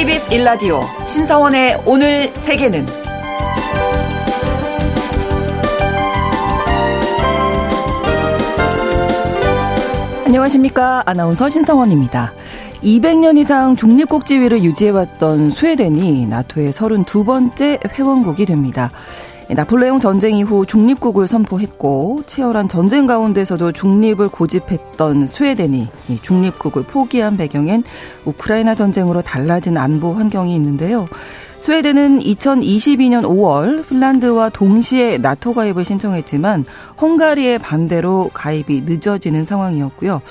KBS 일라디오 신사원의 오늘 세계는 안녕하십니까. 아나운서 신성원입니다. 200년 이상 중립국 지위를 유지해왔던 스웨덴이 나토의 32번째 회원국이 됩니다. 나폴레옹 전쟁 이후 중립국을 선포했고 치열한 전쟁 가운데서도 중립을 고집했던 스웨덴이 중립국을 포기한 배경엔 우크라이나 전쟁으로 달라진 안보 환경이 있는데요. 스웨덴은 2022년 5월 핀란드와 동시에 나토 가입을 신청했지만 헝가리의 반대로 가입이 늦어지는 상황이었고요.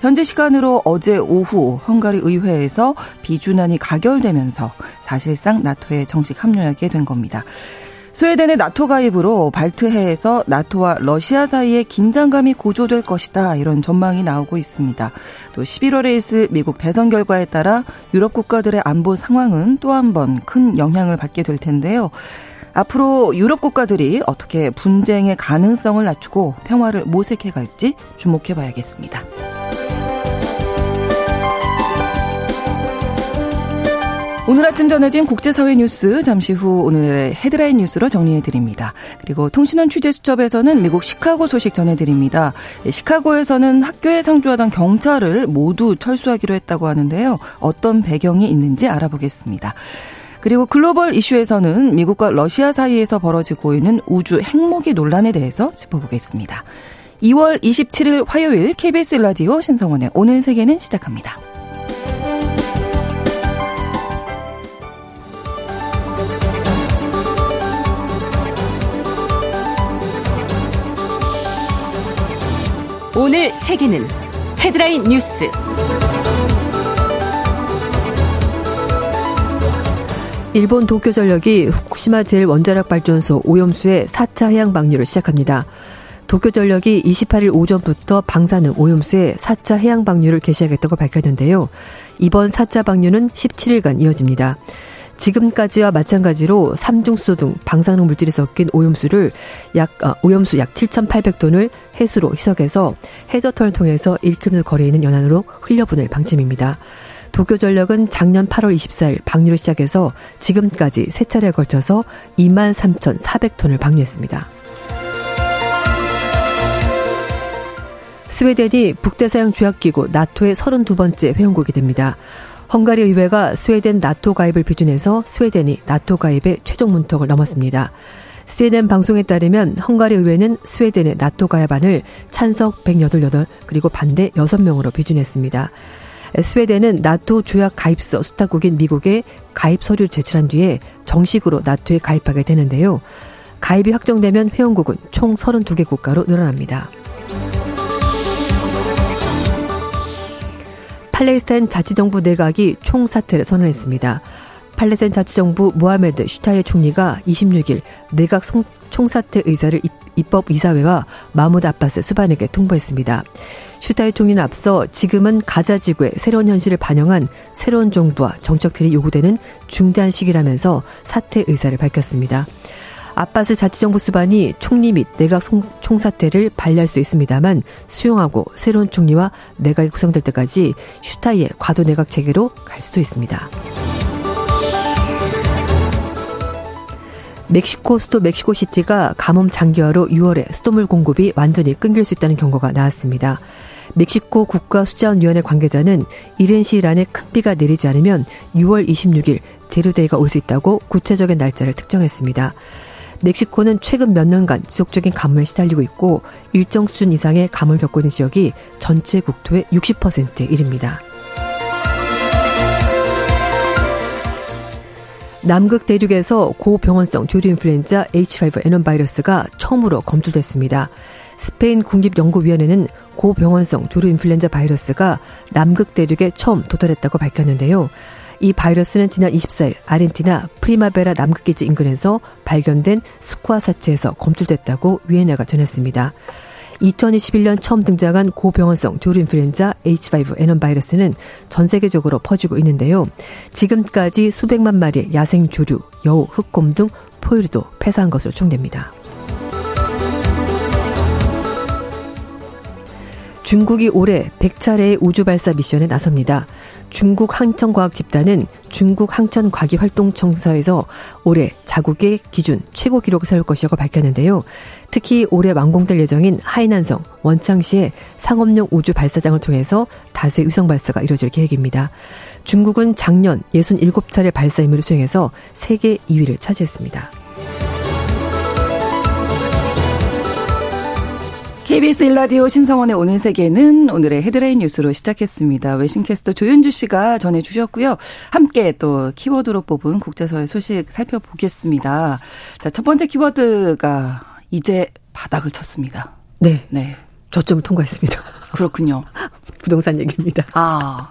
현재 시간으로 어제 오후 헝가리 의회에서 비준안이 가결되면서 사실상 나토에 정식 합류하게 된 겁니다. 스웨덴의 나토 가입으로 발트해에서 나토와 러시아 사이의 긴장감이 고조될 것이다. 이런 전망이 나오고 있습니다. 또 11월에 있을 미국 대선 결과에 따라 유럽 국가들의 안보 상황은 또 한 번 큰 영향을 받게 될 텐데요. 앞으로 유럽 국가들이 어떻게 분쟁의 가능성을 낮추고 평화를 모색해 갈지 주목해 봐야겠습니다. 오늘 아침 전해진 국제사회 뉴스 잠시 후 오늘의 헤드라인 뉴스로 정리해드립니다. 그리고 통신원 취재수첩에서는 미국 시카고 소식 전해드립니다. 시카고에서는 학교에 상주하던 경찰을 모두 철수하기로 했다고 하는데요. 어떤 배경이 있는지 알아보겠습니다. 그리고 글로벌 이슈에서는 미국과 러시아 사이에서 벌어지고 있는 우주 핵무기 논란에 대해서 짚어보겠습니다. 2월 27일 화요일 KBS 라디오 신성원의 오늘 세계는 시작합니다. 오늘 세계는 헤드라인 뉴스. 일본 도쿄전력이 후쿠시마 제1원자력 발전소 오염수의 4차 해양 방류를 시작합니다. 도쿄전력이 28일 오전부터 방사능 오염수의 4차 해양 방류를 개시하겠다고 밝혔는데요. 이번 4차 방류는 17일간 이어집니다. 지금까지와 마찬가지로 삼중수소 등 방사능 물질이 섞인 오염수를 약 아, 오염수 약 7,800톤을 해수로 희석해서 해저터를 통해서 1km 거리에 있는 연안으로 흘려보낼 방침입니다. 도쿄전력은 작년 8월 24일 방류를 시작해서 지금까지 세 차례에 걸쳐서 23,400톤을 방류했습니다. 스웨덴이 북대서양 조약기구 나토의 32번째 회원국이 됩니다. 헝가리 의회가 스웨덴 나토 가입을 비준해서 스웨덴이 나토 가입의 최종 문턱을 넘었습니다. CNN 방송에 따르면 헝가리 의회는 스웨덴의 나토 가입안을 찬성 188 그리고 반대 6명으로 비준했습니다. 스웨덴은 나토 조약 가입서 수탁국인 미국에 가입 서류를 제출한 뒤에 정식으로 나토에 가입하게 되는데요. 가입이 확정되면 회원국은 총 32개 국가로 늘어납니다. 팔레스타인 자치정부 내각이 총사퇴를 선언했습니다. 팔레스타인 자치정부 모하메드 슈타예 총리가 26일 내각 총사퇴 의사를 입법이사회와 마무드 아바스 수반에게 통보했습니다. 슈타예 총리는 앞서 지금은 가자 지구의 새로운 현실을 반영한 새로운 정부와 정책들이 요구되는 중대한 시기라면서 사퇴 의사를 밝혔습니다. 아빠스 자치정부 수반이 총리 및 내각 총사태를 반려할 수 있습니다만 수용하고 새로운 총리와 내각이 구성될 때까지 슈타이의 과도 내각 체계로 갈 수도 있습니다. 멕시코 수도 멕시코 시티가 가뭄 장기화로 6월에 수돗물 공급이 완전히 끊길 수 있다는 경고가 나왔습니다. 멕시코 국가수자원위원회 관계자는 이른 시일 안에 큰 비가 내리지 않으면 6월 26일 제로데이가 올 수 있다고 구체적인 날짜를 특정했습니다. 멕시코는 최근 몇 년간 지속적인 가뭄에 시달리고 있고 일정 수준 이상의 가뭄을 겪고 있는 지역이 전체 국토의 60%에 이릅니다. 남극 대륙에서 고병원성 조류 인플루엔자 H5N1 바이러스가 처음으로 검출됐습니다. 스페인 국립연구위원회는 고병원성 조류 인플루엔자 바이러스가 남극 대륙에 처음 도달했다고 밝혔는데요. 이 바이러스는 지난 24일 아르헨티나 프리마베라 남극기지 인근에서 발견된 스쿠아 사체에서 검출됐다고 위에나가 전했습니다. 2021년 처음 등장한 고병원성 조류인플루엔자 H5N1 바이러스는 전 세계적으로 퍼지고 있는데요. 지금까지 수백만 마리의 야생 조류, 여우, 흑곰 등 포유류도 폐사한 것으로 추정됩니다. 중국이 올해 100차례의 우주 발사 미션에 나섭니다. 중국 항천과학 집단은 중국 항천과기 활동청사에서 올해 자국의 기준 최고 기록을 세울 것이라고 밝혔는데요. 특히 올해 완공될 예정인 하이난성 원창시의 상업용 우주 발사장을 통해서 다수의 위성 발사가 이뤄질 계획입니다. 중국은 작년 67차례 발사 임무를 수행해서 세계 2위를 차지했습니다. KBS 일라디오 신성원의 오늘 세계는 오늘의 헤드라인 뉴스로 시작했습니다. 외신캐스터 조윤주 씨가 전해주셨고요. 함께 또 키워드로 뽑은 국제사회 소식 살펴보겠습니다. 자, 첫 번째 키워드가 이제 바닥을 쳤습니다. 네. 네. 저점을 통과했습니다. 그렇군요. 부동산 얘기입니다. 아.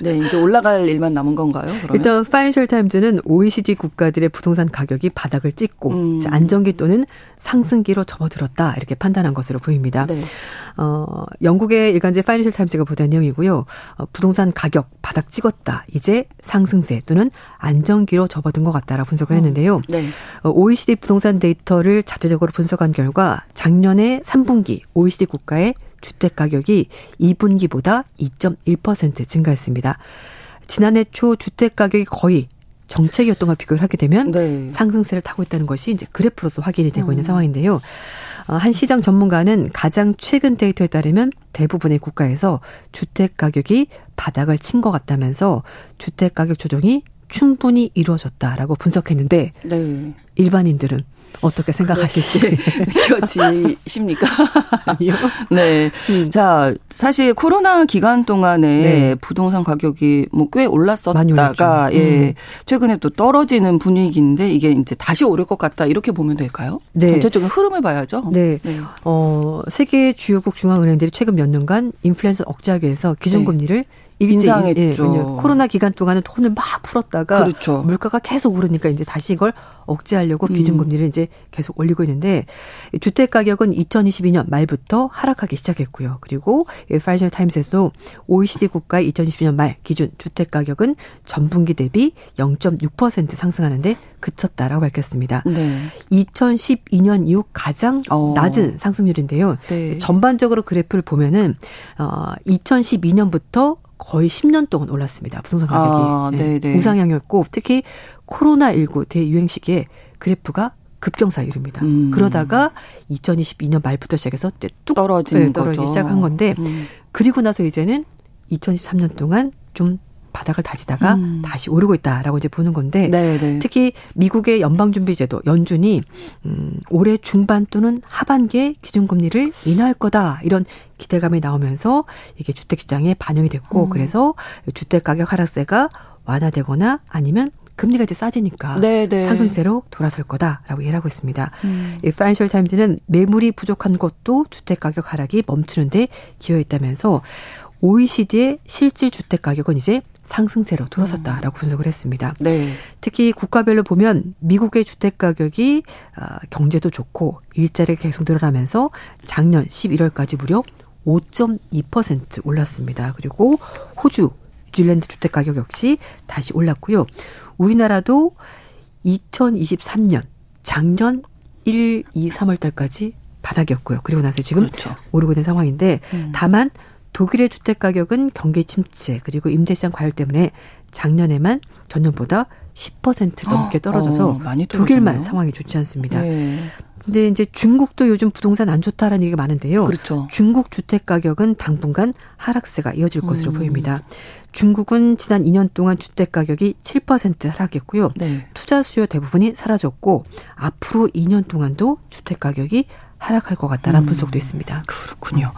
네, 이제 올라갈 일만 남은 건가요? 그러면? 일단 파이낸셜 타임즈는 OECD 국가들의 부동산 가격이 바닥을 찍고 음. 안정기 또는 상승기로 접어들었다 이렇게 판단한 것으로 보입니다. 네. 어, 영국의 일간지 파이낸셜 타임즈가 보도한 내용이고요. 어, 부동산 가격 바닥 찍었다. 이제 상승세 또는 안정기로 접어든 것 같다라고 분석을 음. 했는데요. 네. 어, OECD 부동산 데이터를 자체적으로 분석한 결과 작년에 3분기 OECD 국가의 주택 가격이 2분기보다 2.1% 증가했습니다. 지난해 초 주택 가격이 거의 정책이었던 걸 비교를 하게 되면 네. 상승세를 타고 있다는 것이 이제 그래프로도 확인이 되고 있는 음. 상황인데요. 어, 한 시장 전문가는 가장 최근 데이터에 따르면 대부분의 국가에서 주택 가격이 바닥을 친 것 같다면서 주택 가격 조정이 충분히 이루어졌다라고 분석했는데 네. 일반인들은 어떻게 생각하실지 느껴지십니까? 아니요. 네. 음. 자, 사실 코로나 기간 동안에 네. 부동산 가격이 뭐 꽤 올랐었다가 예. 음. 최근에 또 떨어지는 분위기인데 이게 이제 다시 오를 것 같다 이렇게 보면 될까요? 네. 전체적인 흐름을 봐야죠. 네. 네. 어, 세계 주요국 중앙은행들이 최근 몇 년간 인플레이션 억제하기 위해서 기준금리를 네. 인상했죠. 예, 코로나 기간 동안은 돈을 막 풀었다가 그렇죠. 물가가 계속 오르니까 이제 다시 이걸 억제하려고 음. 기준금리를 음. 이제 계속 올리고 있는데 주택 가격은 2022년 말부터 하락하기 시작했고요. 그리고 파이낸셜 타임스에서도 OECD 국가의 2022년 말 기준 주택 가격은 전분기 대비 0.6% 상승하는데 그쳤다라고 밝혔습니다. 네. 2012년 이후 가장 어. 낮은 상승률인데요. 네. 전반적으로 그래프를 보면은 어 2012년부터 거의 10년 동안 올랐습니다. 부동산 가격이. 아, 네. 우상향이었고 특히 코로나 19 대유행 시기에 그래프가 급경사 이릅니다. 음. 그러다가 2022년 말부터 시작해서 이제 뚝 떨어지는 네, 떨어지기 시작한 건데 음. 그리고 나서 이제는 2023년 동안 좀 바닥을 다지다가 음. 다시 오르고 있다라고 이제 보는 건데 네네. 네. 특히 미국의 연방준비제도 연준이 음, 올해 중반 또는 하반기에 기준금리를 인하할 거다 이런 기대감이 나오면서 이게 주택 시장에 반영이 됐고 음. 그래서 주택 가격 하락세가 완화되거나 아니면 금리가 이제 싸지니까 네네. 네. 상승세로 돌아설 거다라고 얘기하고 있습니다. 음. 이 파이낸셜 타임즈는 매물이 부족한 것도 주택 가격 하락이 멈추는데 기여했다면서 OECD의 실질 주택 가격은 이제 상승세로 돌아섰다라고 음. 분석을 했습니다. 네. 특히 국가별로 보면 미국의 주택 가격이 아, 경제도 좋고 일자리가 계속 늘어나면서 작년 11월까지 무려 5.2% 올랐습니다. 그리고 호주, 뉴질랜드 주택 가격 역시 다시 올랐고요. 우리나라도 2023년 작년 1, 2, 3월 달까지 바닥이었고요. 그리고 나서 지금 그렇죠. 오르고 있는 상황인데 음. 다만 독일의 주택 가격은 경기 침체 그리고 임대시장 과열 때문에 작년에만 전년보다 10% 넘게 떨어져서 어, 독일만 상황이 좋지 않습니다. 네. 근데 이제 중국도 요즘 부동산 안 좋다라는 얘기가 많은데요. 그렇죠. 중국 주택 가격은 당분간 하락세가 이어질 것으로 음. 보입니다. 중국은 지난 2년 동안 주택 가격이 7% 하락했고요. 네. 투자 수요 대부분이 사라졌고 앞으로 2년 동안도 주택 가격이 하락할 것 같다는 음, 분석도 있습니다. 그렇군요.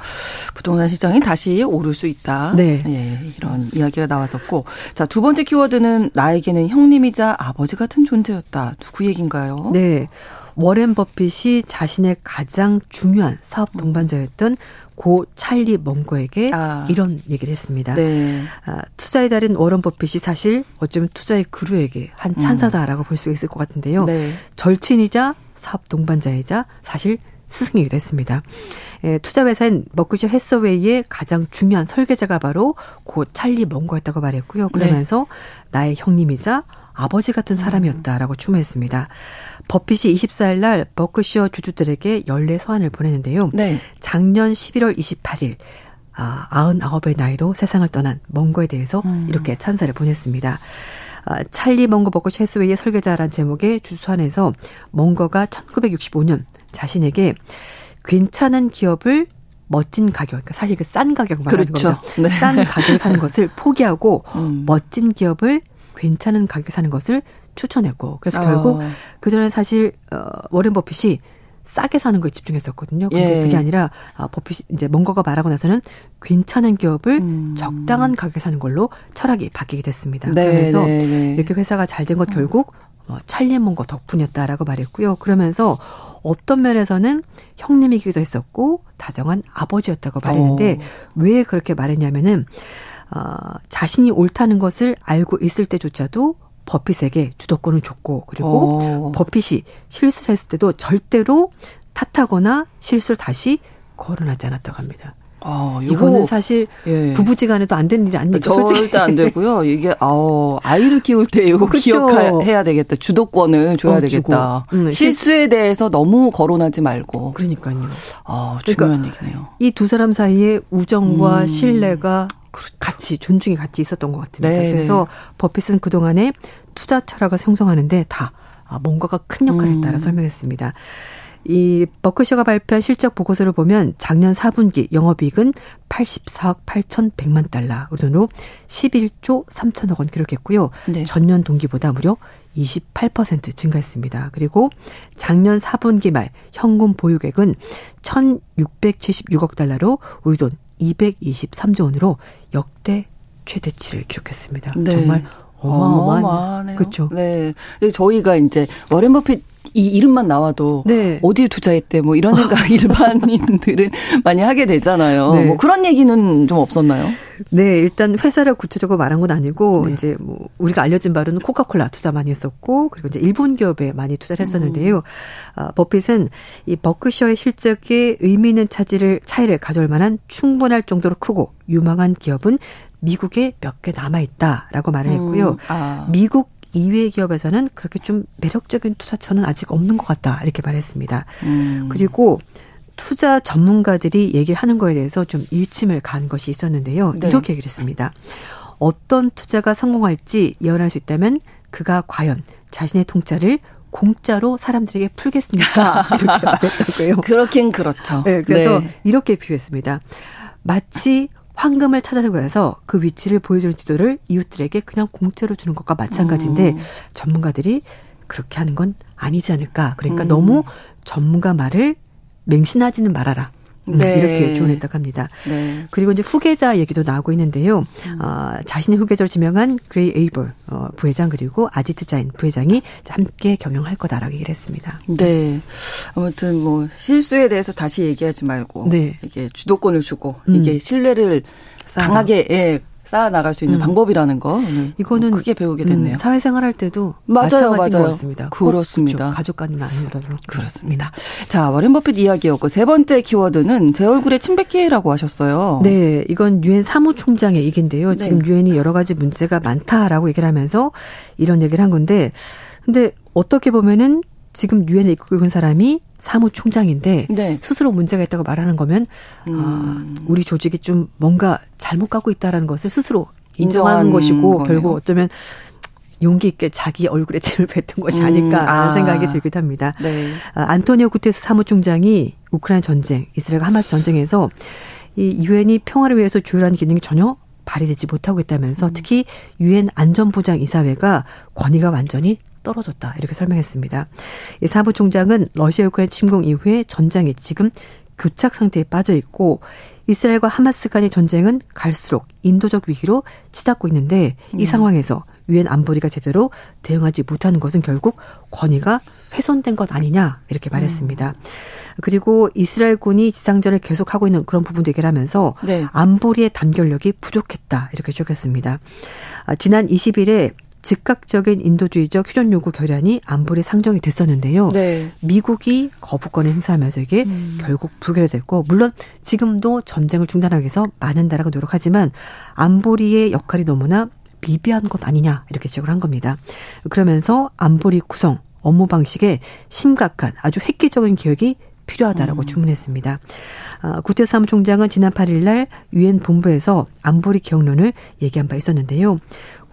부동산 시장이 다시 오를 수 있다. 네. 예, 이런 이야기가 나왔었고. 자, 두 번째 키워드는 나에게는 형님이자 아버지 같은 존재였다. 누구 얘기인가요? 네. 워렌 버핏이 자신의 가장 중요한 사업 동반자였던 고 찰리 멍거에게 아. 이런 얘기를 했습니다. 네. 아, 투자의 달인 워런 버핏이 사실 어쩌면 투자의 그루에게 한 음. 찬사다라고 음. 볼수 있을 것 같은데요. 네. 절친이자 사업 동반자이자 사실 스승이기도 했습니다. 예, 투자회사인 머크셔 해서웨이의 가장 중요한 설계자가 바로 고 찰리 멍거였다고 말했고요. 그러면서 네. 나의 형님이자 아버지 같은 사람이었다라고 추모했습니다. 버핏이 24일 날 버크셔 주주들에게 연례 서한을 보냈는데요. 네. 작년 11월 28일 아, 99의 나이로 세상을 떠난 멍거에 대해서 음. 이렇게 찬사를 보냈습니다. 아, 찰리 멍거 버거 체스웨이의 설계자란 제목의 주소안에서 멍거가 1965년 자신에게 괜찮은 기업을 멋진 가격, 그러니까 사실 그 싼 가격 말하는 그렇죠. 겁니다. 네. 싼 가격에 사는 것을 포기하고 음. 멋진 기업을 괜찮은 가격에 사는 것을 추천했고 그래서 결국 어. 그 전에 사실 어 워렌 버핏이 싸게 사는 거에 집중했었거든요. 근데 예. 그게 아니라 아, 버핏이 이제 뭔가가 말하고 나서는 괜찮은 기업을 음. 적당한 가격에 사는 걸로 철학이 바뀌게 됐습니다. 네, 그래서 네, 네. 이렇게 회사가 잘 된 것 결국 어, 찰리 몬거 덕분이었다라고 말했고요. 그러면서 어떤 면에서는 형님이기도 했었고 다정한 아버지였다고 말했는데 오. 어. 왜 그렇게 말했냐면은 어, 자신이 옳다는 것을 알고 있을 때조차도 버핏에게 주도권을 줬고 그리고 오. 어. 버핏이 실수했을 때도 절대로 탓하거나 실수를 다시 거론하지 않았다고 합니다. 아, 이거는 사실 예. 부부지간에도 안 되는 일이 아닙니까? 절대 안 되고요. 이게 어, 아이를 키울 때 이거 그렇죠. 기억해야 되겠다. 주도권을 줘야 어, 되겠다. 음, 실수에 대해서 너무 거론하지 말고. 그러니까요. 아, 중요한 그러니까 얘기네요. 이 두 사람 사이에 우정과 음. 신뢰가. 같이 존중이 같이 있었던 것 같습니다. 네, 그래서 네. 버핏은 그 동안에 투자 철학을 형성하는데 다 아, 뭔가가 큰 역할을 했다라 음. 설명했습니다. 이 버크셔가 발표한 실적 보고서를 보면 작년 4분기 영업이익은 84억 8,100만 달러, 우리 돈으로 11조 3천억 원 기록했고요. 네. 전년 동기보다 무려 28% 증가했습니다. 그리고 작년 4분기 말 현금 보유액은 1,676억 달러로 우리 돈 223조 원으로 역대 최대치를 기록했습니다. 네. 정말 어마어마하네요. 그렇죠. 네. 저희가 이제 워렌 버핏 이 이름만 나와도 네. 어디에 투자했대 뭐 이런 생각 일반인들은 많이 하게 되잖아요. 네. 뭐 그런 얘기는 좀 없었나요? 네, 일단 회사를 구체적으로 말한 건 아니고 네. 이제 뭐 우리가 알려진 바로는 코카콜라 투자 많이 했었고 그리고 이제 일본 기업에 많이 투자를 했었는데요. 음. 아, 버핏은 이 버크셔의 실적에 의미 있는 차지를 차이를 가져올 만한 충분할 정도로 크고 유망한 기업은 미국에 몇 개 남아 있다라고 말을 했고요. 음. 아. 미국 이외의 기업에서는 그렇게 좀 매력적인 투자처는 아직 없는 것 같다 이렇게 말했습니다. 음. 그리고 투자 전문가들이 얘기를 하는 거에 대해서 좀 일침을 간 것이 있었는데요. 네. 이렇게 얘기를 했습니다. 어떤 투자가 성공할지 예언할 수 있다면 그가 과연 자신의 통짜를 공짜로 사람들에게 풀겠습니까? 이렇게 말했다고요. 그렇긴 그렇죠. 네, 그래서 네. 이렇게 비유했습니다. 마치 황금을 찾아내서 그 위치를 보여주는 지도를 이웃들에게 그냥 공짜로 주는 것과 마찬가지인데 음. 전문가들이 그렇게 하는 건 아니지 않을까. 그러니까 음. 너무 전문가 말을 맹신하지는 말아라. 음, 네. 이렇게 조언했다고 합니다. 네. 그리고 이제 후계자 얘기도 나오고 있는데요. 음. 어, 자신의 후계자로 지명한 그레그 에이블 어, 부회장 그리고 아지트 자인 부회장이 함께 경영할 거다라고 얘기를 했습니다. 네. 아무튼 뭐 실수에 대해서 다시 얘기하지 말고 네. 이게 주도권을 주고 음. 이게 신뢰를 강하게 예, 쌓아 나갈 수 있는 음. 방법이라는 거 이거는 크게 배우게 음, 됐네요. 음, 사회생활 할 때도 맞아요, 맞아요. 것 같습니다. 그렇습니다. 가족 간이나 아니더라도 그렇습니다. 자 워렌 버핏 이야기였고 세 번째 키워드는 제 얼굴에 침뱉기라고 하셨어요. 네, 이건 유엔 사무총장의 얘기인데요. 네. 지금 유엔이 여러 가지 문제가 많다라고 얘기를 하면서 이런 얘기를 한 건데, 근데 어떻게 보면은 지금 유엔을 이끌고 사람이 사무총장인데 네. 스스로 문제가 있다고 말하는 거면 음. 아, 우리 조직이 좀 뭔가 잘못 가고 있다라는 것을 스스로 인정하는 것이고 거예요. 결국 어쩌면 용기 있게 자기 얼굴에 침을 뱉은 것이 음. 아닐까라는 아. 생각이 들기도 합니다. 네. 아, 안토니오 구테스 사무총장이 우크라이나 전쟁, 이스라엘과 하마스 전쟁에서 이 유엔이 평화를 위해서 조율하는 기능이 전혀 발휘되지 못하고 있다면서 음. 특히 유엔 안전보장 이사회가 권위가 완전히 떨어졌다. 이렇게 설명했습니다. 이 사무총장은 러시아 우크라이나 침공 이후에 전장이 지금 교착 상태에 빠져 있고 이스라엘과 하마스 간의 전쟁은 갈수록 인도적 위기로 치닫고 있는데 이 음. 상황에서 유엔 안보리가 제대로 대응하지 못하는 것은 결국 권위가 훼손된 것 아니냐 이렇게 말했습니다. 음. 그리고 이스라엘군이 지상전을 계속하고 있는 그런 부분도 얘기를 하면서 네. 안보리의 단결력이 부족했다 이렇게 지적했습니다. 아, 지난 20일에 즉각적인 인도주의적 휴전 요구 결의안이 안보리 상정이 됐었는데요. 네. 미국이 거부권을 행사하면서 이게 음. 결국 부결됐고 물론 지금도 전쟁을 중단하기 위해서 많은 나라가 노력하지만 안보리의 역할이 너무나 미비한 것 아니냐 이렇게 지적을 한 겁니다. 그러면서 안보리 구성 업무 방식에 심각한 아주 획기적인 개혁이 필요하다라고 음. 주문했습니다. 아, 구태 사무총장은 지난 8일 날 유엔 본부에서 안보리 기억론을 얘기한 바 있었는데요.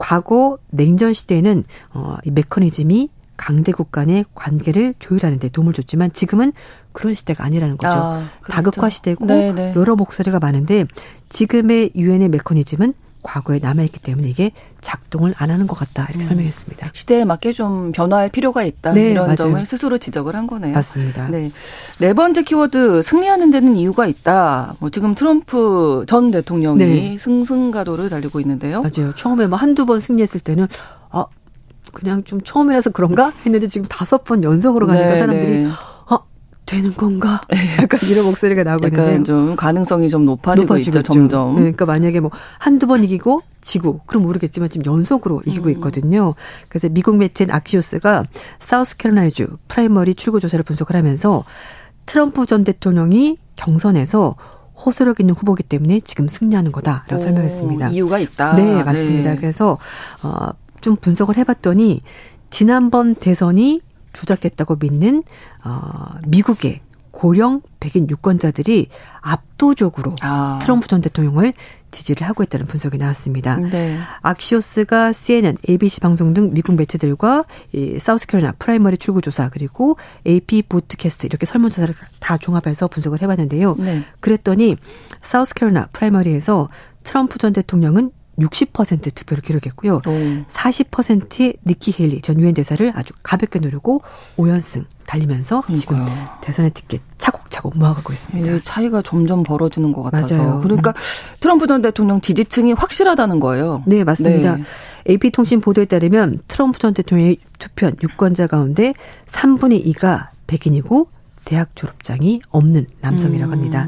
과거 냉전 시대에는 어, 이 메커니즘이 강대국 간의 관계를 조율하는 데 도움을 줬지만 지금은 그런 시대가 아니라는 거죠. 아, 그렇죠. 다극화 시대고 네네. 네. 여러 목소리가 많은데 지금의 유엔의 메커니즘은 과거에 남아있기 때문에 이게 작동을 안 하는 것 같다 이렇게 음. 설명했습니다. 시대에 맞게 좀 변화할 필요가 있다 네, 이런 맞아요. 점을 스스로 지적을 한 거네요. 맞습니다. 네. 네 번째 키워드 승리하는 데는 이유가 있다. 뭐 지금 트럼프 전 대통령이 네. 승승가도를 달리고 있는데요. 맞아요. 처음에 뭐 한두 번 승리했을 때는 아 그냥 좀 처음이라서 그런가 했는데 지금 다섯 번 연속으로 가니까 네, 사람들이 네. 되는 건가? 약간 이런 목소리가 나오고 있는데 좀 가능성이 좀 높아지고, 있죠, 점점. 네, 그러니까 만약에 뭐 한두 번 이기고 지고 그럼 모르겠지만 지금 연속으로 이기고 음. 있거든요. 그래서 미국 매체인 악시오스가 사우스캐롤라이나주 프라이머리 출구 조사를 분석을 하면서 트럼프 전 대통령이 경선에서 호소력 있는 후보기 때문에 지금 승리하는 거다라고 오, 설명했습니다. 이유가 있다. 네, 맞습니다. 네. 그래서 어, 좀 분석을 해봤더니 지난번 대선이 조작됐다고 믿는 어, 미국의 고령 백인 유권자들이 압도적으로 아. 트럼프 전 대통령을 지지를 하고 있다는 분석이 나왔습니다. 네. 악시오스가 CNN, ABC 방송 등 미국 매체들과 이 사우스캐롤라이나 프라이머리 출구 조사 그리고 AP 보트캐스트 이렇게 설문 조사를 다 종합해서 분석을 해봤는데요. 네. 그랬더니 사우스캐롤라이나 프라이머리에서 트럼프 전 대통령은 60% 득표를 기록했고요. 오. 40%의 니키 헤일리 전 유엔 대사를 아주 가볍게 누르고 5연승 달리면서 그러니까요. 지금 대선의 티켓 차곡차곡 모아가고 있습니다. 네, 차이가 점점 벌어지는 것 같아서. 맞아요. 그러니까 음. 트럼프 전 대통령 지지층이 확실하다는 거예요. 네, 맞습니다. 네. AP통신 보도에 따르면 트럼프 전 대통령의 투표한 유권자 가운데 3분의 2가 백인이고 대학 졸업장이 없는 남성이라고 합니다.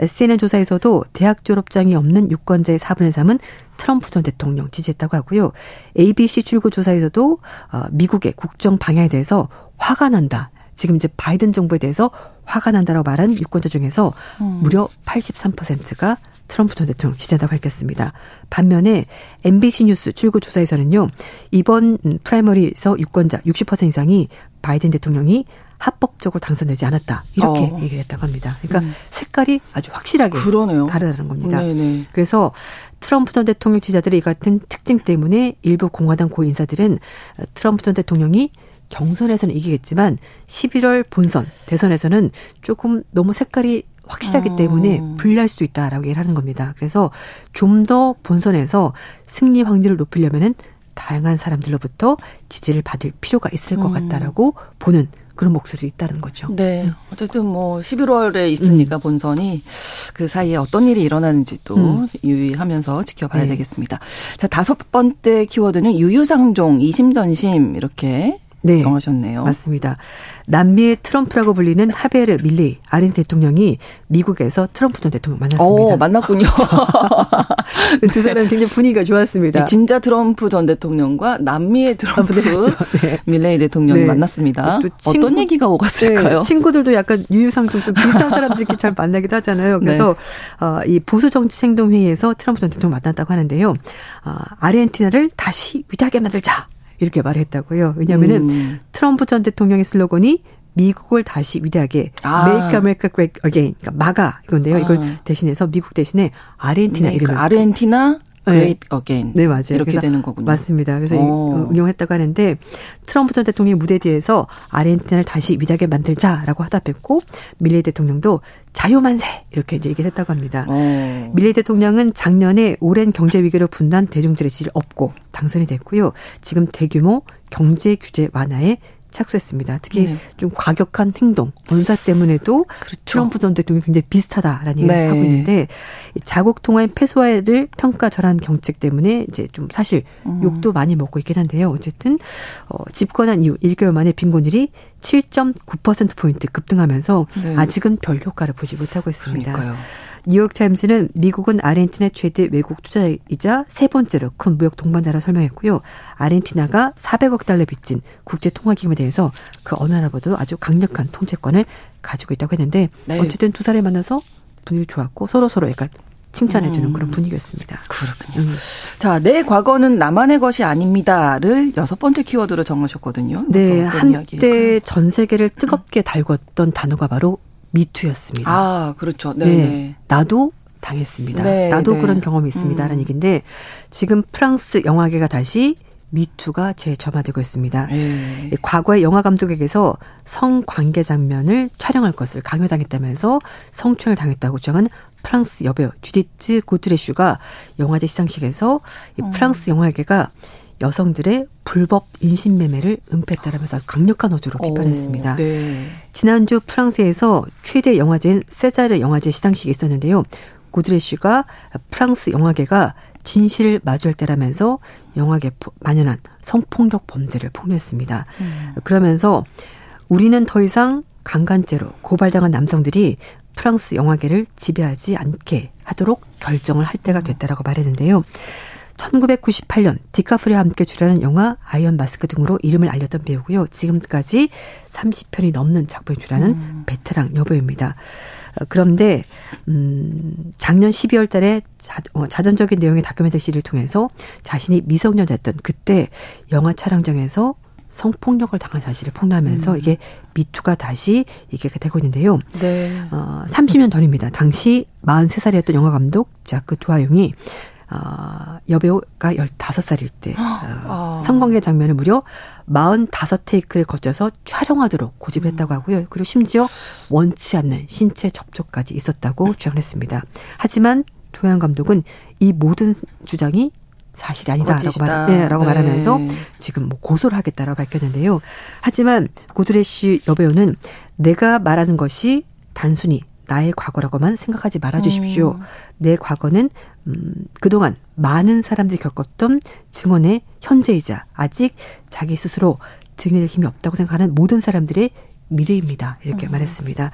음. CNN 조사에서도 대학 졸업장이 없는 유권자의 4분의 3은 트럼프 전 대통령 지지했다고 하고요. ABC 출구 조사에서도 어, 미국의 국정 방향에 대해서 화가 난다. 지금 이제 바이든 정부에 대해서 화가 난다라고 말한 유권자 중에서 음. 무려 83%가 트럼프 전 대통령 지지한다고 밝혔습니다. 반면에 NBC 뉴스 출구 조사에서는요. 이번 프라이머리에서 유권자 60% 이상이 바이든 대통령이 합법적으로 당선되지 않았다. 이렇게 어. 얘기를 했다고 합니다. 그러니까 음. 색깔이 아주 확실하게 그러네요. 다르다는 겁니다. 네네. 그래서 트럼프 전 대통령 지지자들의 이 같은 특징 때문에 일부 공화당 고 인사들은 트럼프 전 대통령이 경선에서는 이기겠지만 11월 본선 대선에서는 조금 너무 색깔이 확실하기 어. 때문에 불리할 수도 있다라고 얘기를 하는 겁니다. 그래서 좀 더 본선에서 승리 확률을 높이려면은 다양한 사람들로부터 지지를 받을 필요가 있을 것 음. 같다라고 보는 그런 목소리 있다는 거죠. 네. 어쨌든 뭐 11월에 있으니까 음. 본선이 그 사이에 어떤 일이 일어나는지 또 음. 유의하면서 지켜봐야 네. 되겠습니다. 자, 다섯 번째 키워드는 유유상종, 이심전심 이렇게 네. 정하셨네요. 맞습니다. 남미의 트럼프라고 불리는 하베르 밀리 아린 대통령이 미국에서 트럼프 전 대통령 만났습니다. 오, 만났군요. 두 사람 굉장히 분위기가 좋았습니다. 네, 진짜 트럼프 전 대통령과 남미의 트럼프 네. 밀레이 대통령이 네. 만났습니다. 친구, 어떤 얘기가 오갔을까요? 네, 친구들도 약간 유유상종 좀 비슷한 사람들끼리 잘 만나기도 하잖아요. 그래서 네. 어, 이 보수 정치 행동 회의에서 트럼프 전 대통령 만났다고 하는데요. 어, 아르헨티나를 다시 위대하게 만들자. 이렇게 말했다고요. 왜냐하면은 음. 트럼프 전 대통령의 슬로건이 미국을 다시 위대하게 아. Make America Great Again 그러니까 마가 이건데요. 아. 이걸 대신해서 미국 대신에 아르헨티나 네, 이름을 아르헨티나 Great 네. Again. 네, 맞아요. 이렇게 되는 거군요. 맞습니다. 그래서 오. 응용했다고 하는데 트럼프 전 대통령이 무대 뒤에서 아르헨티나를 다시 위대하게 만들자라고 하답했고 밀레이 대통령도 자유만세 이렇게 이제 얘기를 했다고 합니다. 오. 밀레이 대통령은 작년에 오랜 경제 위기로 분단 대중들의 지지를 얻고 당선이 됐고요. 지금 대규모 경제 규제 완화에 착수했습니다. 특히 네. 좀 과격한 행동, 언사 때문에도 그렇죠. 트럼프 전 대통령이 굉장히 비슷하다라는 얘기를 네. 하고 있는데 자국 통화의 패소화를 평가절한 정책 때문에 이제 좀 사실 음. 욕도 많이 먹고 있긴 한데요. 어쨌든 어, 집권한 이후 1개월 만에 빈곤율이 7.9% 포인트 급등하면서 네. 아직은 별 효과를 보지 못하고 있습니다. 그러니까요. 뉴욕타임스는 미국은 아르헨티나 최대 외국 투자이자 세 번째로 큰 무역 동반자라 설명했고요. 아르헨티나가 400억 달러 빚진 국제통화기금에 대해서 그 어느 나라보다도 아주 강력한 통제권을 가지고 있다고 했는데 네. 어쨌든 두 사람이 만나서 분위기 좋았고 서로 서로 약간 칭찬해주는 음. 그런 분위기였습니다. 그렇군요. 음. 자, 내 과거는 나만의 것이 아닙니다를 여섯 번째 키워드로 정하셨거든요. 네, 한때 전 세계를 뜨겁게 달궜던 단어가 바로 미투였습니다. 아, 그렇죠. 네. 네. 나도 당했습니다. 네, 나도 네. 그런 경험이 있습니다라는 음. 얘기인데 지금 프랑스 영화계가 다시 미투가 재점화되고 있습니다. 네. 과거에 영화 감독에게서 성관계 장면을 촬영할 것을 강요당했다면서 성추행을 당했다고 주장한 프랑스 여배우 주디트 고트레슈가 영화제 시상식에서 음. 프랑스 영화계가 여성들의 불법 인신매매를 은폐했다라면서 강력한 어조로 비판했습니다. 네. 지난주 프랑스에서 최대 영화제인 세자르 영화제 시상식이 있었는데요. 고드레슈가 프랑스 영화계가 진실을 마주할 때라면서 영화계 만연한 성폭력 범죄를 폭로했습니다. 음. 그러면서 우리는 더 이상 강간죄로 고발당한 남성들이 프랑스 영화계를 지배하지 않게 하도록 결정을 할 때가 됐다라고 말했는데요. 1998년 디카프리오와 함께 출연한 영화 아이언 마스크 등으로 이름을 알렸던 배우고요. 지금까지 30편이 넘는 작품에 출연하는 음. 베테랑 여배우입니다. 어, 그런데 음 작년 12월 달에 자, 어, 자전적인 내용의 다큐멘터리 시리즈를 통해서 자신이 미성년자였던 그때 영화 촬영장에서 성폭력을 당한 사실을 폭로하면서 음. 이게 미투가 다시 이게 되고 있는데요. 네. 어, 30년 전입니다. 당시 43살이었던 영화 감독 자크 두아용이 어, 여배우가 15살일 때 어, 아. 성관계 장면을 무려 45테이크를 거쳐서 촬영하도록 고집을 했다고 음. 하고요. 그리고 심지어 원치 않는 신체 접촉까지 있었다고 주장했습니다. 하지만 도양 감독은 이 모든 주장이 사실이 아니다라고 말, 네, 라고 네. 말하면서 지금 뭐 고소를 하겠다라고 밝혔는데요. 하지만 고드레쉬 여배우는 내가 말하는 것이 단순히 나의 과거라고만 생각하지 말아 주십시오. 음. 내 과거는 음, 그동안 많은 사람들이 겪었던 증언의 현재이자 아직 자기 스스로 증인할 힘이 없다고 생각하는 모든 사람들의 미래입니다. 이렇게 음. 말했습니다.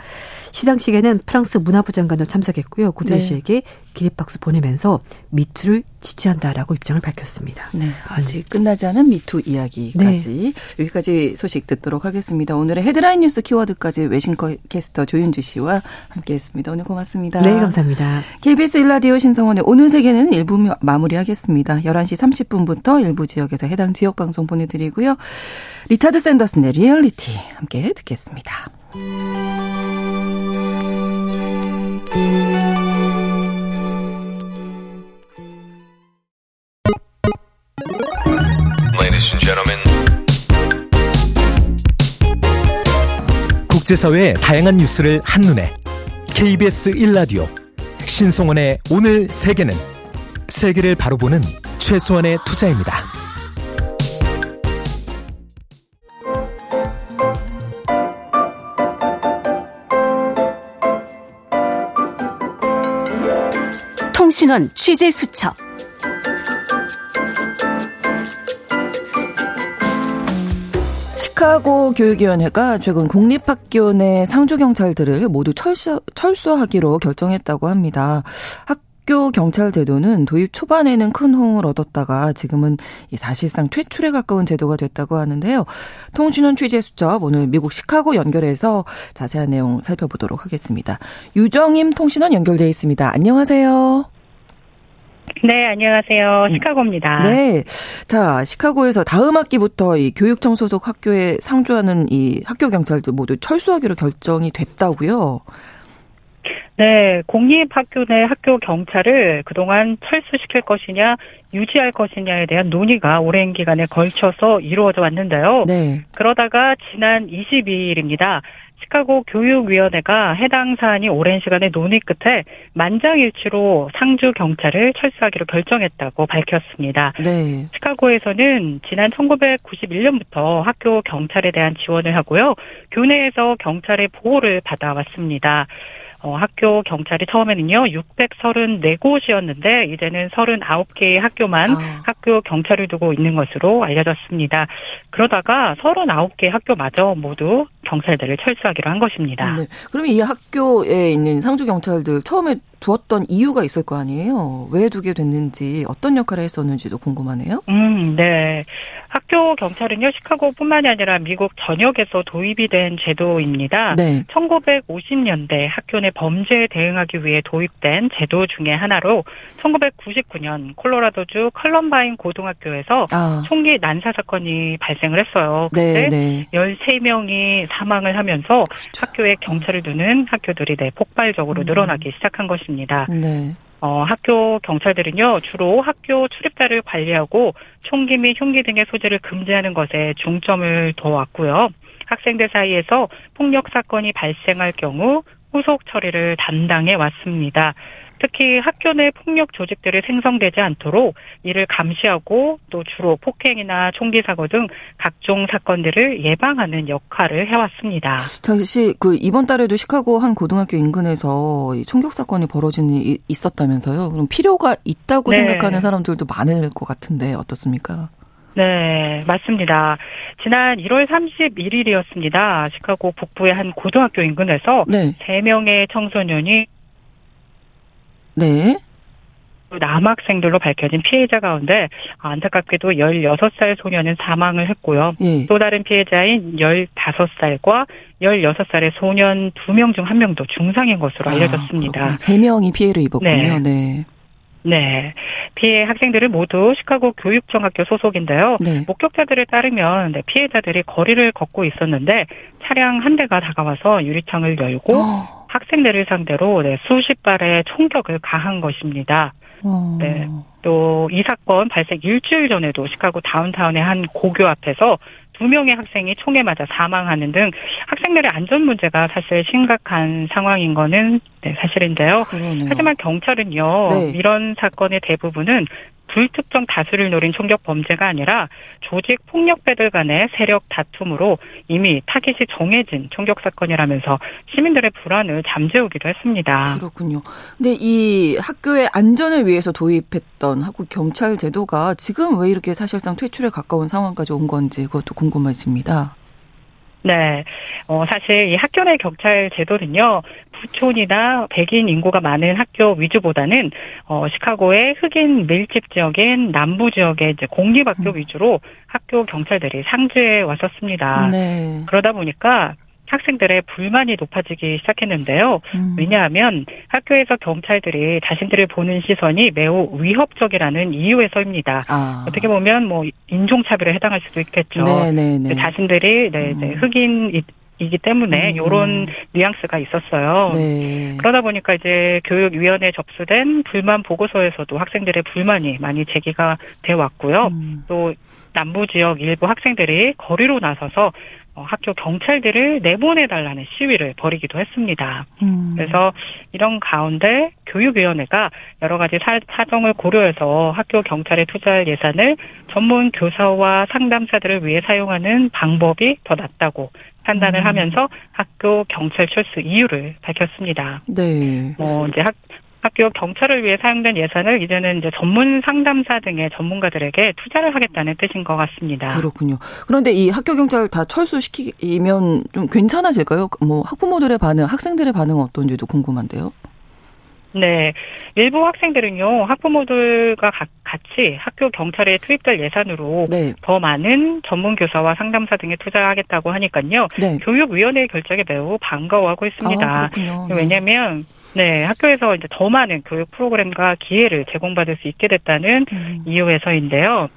시상식에는 프랑스 문화부 장관도 참석했고요. 구드레 네. 씨에게 기립박수 보내면서 미투를 지지한다라고 입장을 밝혔습니다. 네, 아직 끝나지 않은 미투 이야기까지 네. 여기까지 소식 듣도록 하겠습니다. 오늘의 헤드라인 뉴스 키워드까지 외신 캐스터 조윤주 씨와 함께했습니다. 오늘 고맙습니다. 네, 감사합니다. KBS 일라디오 신성원의 오늘 세계는 일부 마무리하겠습니다. 11시 30분부터 일부 지역에서 해당 지역 방송 보내드리고요. 리차드 샌더슨의 리얼리티 함께 듣겠습니다. 국제사회의 다양한 뉴스를 한눈에 KBS 1라디오 신송원의 오늘 세계는 세계를 바로 보는 최소한의 투자입니다. 통신원 취재 수첩 시카고 교육위원회가 최근 공립학교 내 상주 경찰들을 모두 철수, 철수하기로 결정했다고 합니다. 학교 경찰 제도는 도입 초반에는 큰 호응을 얻었다가 지금은 사실상 퇴출에 가까운 제도가 됐다고 하는데요. 통신원 취재 수첩 오늘 미국 시카고 연결해서 자세한 내용 살펴보도록 하겠습니다. 유정임 통신원 연결돼 있습니다. 안녕하세요. 네, 안녕하세요. 음. 시카고입니다. 네. 자, 시카고에서 다음 학기부터 이 교육청 소속 학교에 상주하는 이 학교 경찰들 모두 철수하기로 결정이 됐다고요. 네, 공립학교 내 학교 경찰을 그동안 철수시킬 것이냐, 유지할 것이냐에 대한 논의가 오랜 기간에 걸쳐서 이루어져 왔는데요. 네. 그러다가 지난 22일입니다. 시카고 교육위원회가 해당 사안이 오랜 시간의 논의 끝에 만장일치로 상주 경찰을 철수하기로 결정했다고 밝혔습니다. 네. 시카고에서는 지난 1991년부터 학교 경찰에 대한 지원을 하고요. 교내에서 경찰의 보호를 받아왔습니다. 어, 학교 경찰이 처음에는요, 634곳이었는데, 이제는 39개의 학교만 아. 학교 경찰을 두고 있는 것으로 알려졌습니다. 그러다가 39개 학교마저 모두 경찰들을 철수하기로 한 것입니다. 네. 그러면 이 학교에 있는 상주 경찰들 처음에 두었던 이유가 있을 거 아니에요. 왜 두게 됐는지 어떤 역할을 했었는지도 궁금하네요. 음, 네. 학교 경찰은요 시카고뿐만이 아니라 미국 전역에서 도입이 된 제도입니다. 네. 1950년대 학교 내 범죄에 대응하기 위해 도입된 제도 중의 하나로 1999년 콜로라도주 컬럼바인 고등학교에서 아. 총기 난사 사건이 발생을 했어요. 그때 네, 네. 13명이 사망을 하면서 그렇죠. 학교에 경찰을 두는 학교들이 네, 폭발적으로 음. 늘어나기 시작한 것입니다. 네. 어, 학교 경찰들은요, 주로 학교 출입자를 관리하고 총기 및 흉기 등의 소지를 금지하는 것에 중점을 둬왔고요. 학생들 사이에서 폭력 사건이 발생할 경우 후속 처리를 담당해 왔습니다. 특히 학교 내 폭력 조직들이 생성되지 않도록 이를 감시하고 또 주로 폭행이나 총기 사고 등 각종 사건들을 예방하는 역할을 해왔습니다. 당시 그 이번 달에도 시카고 한 고등학교 인근에서 총격 사건이 벌어진 일 있었다면서요? 그럼 필요가 있다고 네. 생각하는 사람들도 많을 것 같은데 어떻습니까? 네, 맞습니다. 지난 1월 31일이었습니다. 시카고 북부의 한 고등학교 인근에서 네. 3명의 청소년이 네. 남학생들로 밝혀진 피해자 가운데 안타깝게도 16살 소년은 사망을 했고요. 예. 또 다른 피해자인 15살과 16살의 소년 2명 중 1명도 중상인 것으로 아, 알려졌습니다. 아, 3명이 피해를 입었군요. 네. 네. 네. 피해 학생들은 모두 시카고 교육청학교 소속인데요. 네. 목격자들에 따르면 네, 피해자들이 거리를 걷고 있었는데 차량 한 대가 다가와서 유리창을 열고 어. 학생들을 상대로 네, 수십 발의 총격을 가한 것입니다. 어. 네. 또 이 사건 발생 일주일 전에도 시카고 다운타운의 한 고교 앞에서 두 명의 학생이 총에 맞아 사망하는 등 학생들의 안전 문제가 사실 심각한 상황인 거는 네, 사실인데요. 그러네요. 하지만 경찰은요, 네. 이런 사건의 대부분은 불특정 다수를 노린 총격 범죄가 아니라 조직 폭력배들 간의 세력 다툼으로 이미 타깃이 정해진 총격 사건이라면서 시민들의 불안을 잠재우기도 했습니다. 그렇군요. 근데 이 학교의 안전을 위해서 도입했던 학교 경찰 제도가 지금 왜 이렇게 사실상 퇴출에 가까운 상황까지 온 건지 그것도 궁금해집니다. 네. 어, 사실 이 학교 내 경찰 제도는요, 부촌이나 백인 인구가 많은 학교 위주보다는, 어, 시카고의 흑인 밀집 지역인 남부 지역의 이제 공립학교 음. 위주로 학교 경찰들이 상주해 왔었습니다. 네. 그러다 보니까 학생들의 불만이 높아지기 시작했는데요. 음. 왜냐하면 학교에서 경찰들이 자신들을 보는 시선이 매우 위협적이라는 이유에서입니다. 아. 어떻게 보면 뭐 인종차별에 해당할 수도 있겠죠. 네네네. 네, 네. 자신들이 네, 네, 음. 흑인 이기 때문에 음. 요런 뉘앙스가 있었어요. 네. 그러다 보니까 이제 교육위원회에 접수된 불만 보고서에서도 학생들의 불만이 많이 제기가 돼 왔고요. 음. 또 남부 지역 일부 학생들이 거리로 나서서 어, 학교 경찰들을 내보내달라는 시위를 벌이기도 했습니다. 음. 그래서 이런 가운데 교육위원회가 여러 가지 사, 정을 고려해서 학교 경찰에 투자할 예산을 전문 교사와 상담사들을 위해 사용하는 방법이 더 낫다고 판단을 음. 하면서 학교 경찰 철수 이유를 밝혔습니다. 네. 뭐 이제 학, 학교 경찰을 위해 사용된 예산을 이제는 이제 전문 상담사 등의 전문가들에게 투자를 하겠다는 뜻인 것 같습니다. 그렇군요. 그런데 이 학교 경찰 다 철수시키면 좀 괜찮아질까요? 뭐 학부모들의 반응, 학생들의 반응은 어떤지도 궁금한데요. 네. 일부 학생들은요, 학부모들과 같이 학교 경찰에 투입될 예산으로 네. 더 많은 전문교사와 상담사 등에 투자하겠다고 하니까요. 네. 교육위원회의 결정에 매우 반가워하고 있습니다. 아, 네. 왜냐하면 네, 학교에서 이제 더 많은 교육 프로그램과 기회를 제공받을 수 있게 됐다는 음. 이유에서인데요.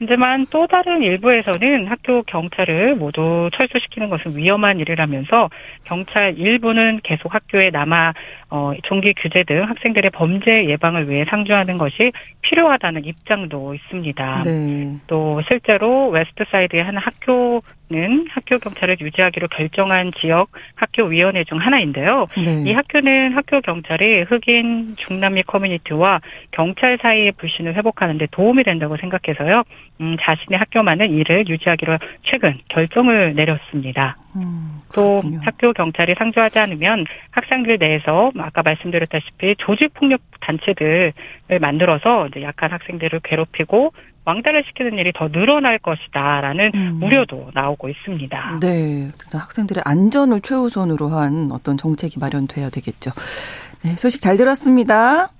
하지만 또 다른 일부에서는 학교 경찰을 모두 철수시키는 것은 위험한 일이라면서 경찰 일부는 계속 학교에 남아 어, 총기 규제 등 학생들의 범죄 예방을 위해 상주하는 것이 필요하다는 입장도 있습니다. 네. 또 실제로 웨스트사이드의 한 학교 는 학교 경찰을 유지하기로 결정한 지역 학교 위원회 중 하나인데요. 네. 이 학교는 학교 경찰이 흑인 중남미 커뮤니티와 경찰 사이의 불신을 회복하는 데 도움이 된다고 생각해서요. 음, 자신의 학교만은 이를 유지하기로 최근 결정을 내렸습니다. 음, 또 학교 경찰이 상주하지 않으면 학생들 내에서 아까 말씀드렸다시피 조직 폭력 단체들을 만들어서 이제 약한 학생들을 괴롭히고 왕따를 시키는 일이 더 늘어날 것이다라는 음. 우려도 나오고 있습니다. 네, 학생들의 안전을 최우선으로 한 어떤 정책이 마련돼야 되겠죠. 네, 소식 잘 들었습니다.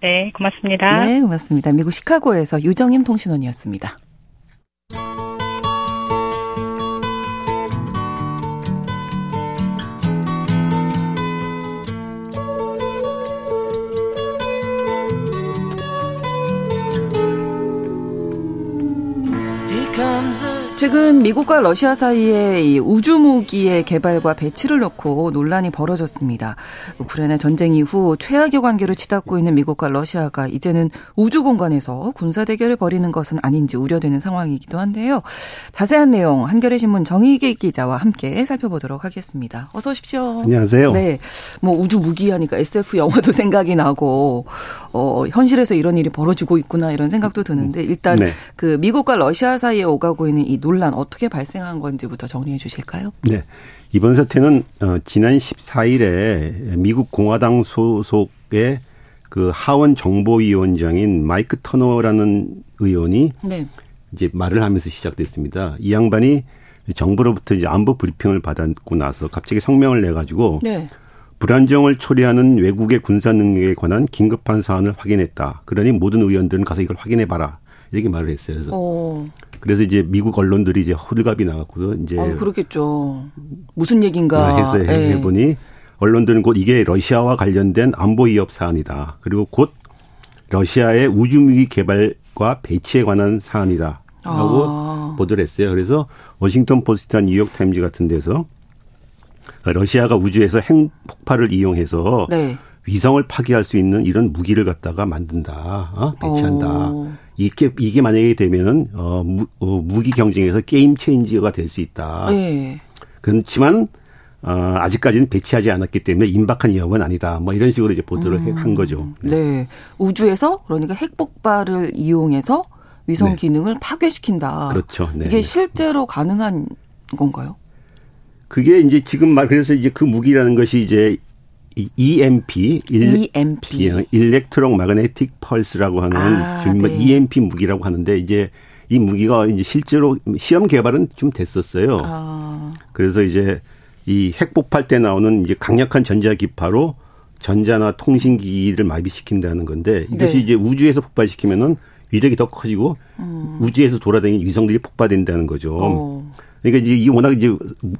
네, 고맙습니다. 네, 고맙습니다. 미국 시카고에서 유정임 통신원이었습니다. 최근 미국과 러시아 사이에 이 우주무기의 개발과 배치를 놓고 논란이 벌어졌습니다. 우크라이나 전쟁 이후 최악의 관계를 치닫고 있는 미국과 러시아가 이제는 우주 공간에서 군사 대결을 벌이는 것은 아닌지 우려되는 상황이기도 한데요. 자세한 내용 한겨레 신문 정희계 기자와 함께 살펴보도록 하겠습니다. 어서 오십시오. 안녕하세요. 네, 뭐 우주 무기 하니까 SF 영화도 생각이 나고 어 현실에서 이런 일이 벌어지고 있구나 이런 생각도 드는데 일단 네. 그 미국과 러시아 사이에 오가고 있는 이 논란 어떻게 발생한 건지부터 정리해 주실까요? 네. 이번 사태는 어, 지난 14일에 미국 공화당 소속의 그 하원 정보위원장인 마이크 터너라는 의원이 네. 이제 말을 하면서 시작됐습니다. 이 양반이 정부로부터 이제 안보 브리핑을 받았고 나서 갑자기 성명을 내 가지고 네. 불안정을 초래하는 외국의 군사 능력에 관한 긴급한 사안을 확인했다. 그러니 모든 의원들은 가서 이걸 확인해 봐라. 이렇게 말을 했어요. 그래서 오. 그래서 이제 미국 언론들이 이제 호들갑이 났고 이제 아, 그렇겠죠. 무슨 얘기인가 해서 네. 해보니 언론들은 곧 이게 러시아와 관련된 안보 위협 사안이다. 그리고 곧 러시아의 우주무기 개발과 배치에 관한 사안이다. 라고 아. 보도를 했어요. 그래서 워싱턴 포스트나 뉴욕 타임즈 같은 데서 러시아가 우주에서 핵폭발을 이용해서 네. 위성을 파괴할 수 있는 이런 무기를 갖다가 만든다, 어? 배치한다. 오. 이게 이게 만약에 되면은 어, 무, 어, 무기 경쟁에서 game changer가 될 수 있다. 네. 그렇지만 어, 아직까지는 배치하지 않았기 때문에 임박한 위험은 아니다. 뭐 이런 식으로 이제 보도를 음. 한 거죠. 네. 네. 우주에서 그러니까 핵폭발을 이용해서 위성 네. 기능을 파괴시킨다. 그렇죠. 네. 이게 네. 실제로 가능한 건가요? 그게 이제 지금 말 그래서 이제 그 무기라는 것이 이제 EMP, 일, EMP, 일렉트록 마그네틱 펄스라고 하는 아, 좀 네. EMP 무기라고 하는데 이제 이 무기가 이제 실제로 시험 개발은 좀 됐었어요. 아. 그래서 이제 이 핵폭발 때 나오는 이제 강력한 전자기파로 전자나 통신 기기를 마비시킨다는 건데 이것이 네. 이제 우주에서 폭발시키면은 위력이 더 커지고 음. 우주에서 돌아다니는 위성들이 폭발된다는 거죠. 어. 그러니까 이제 이 워낙 이제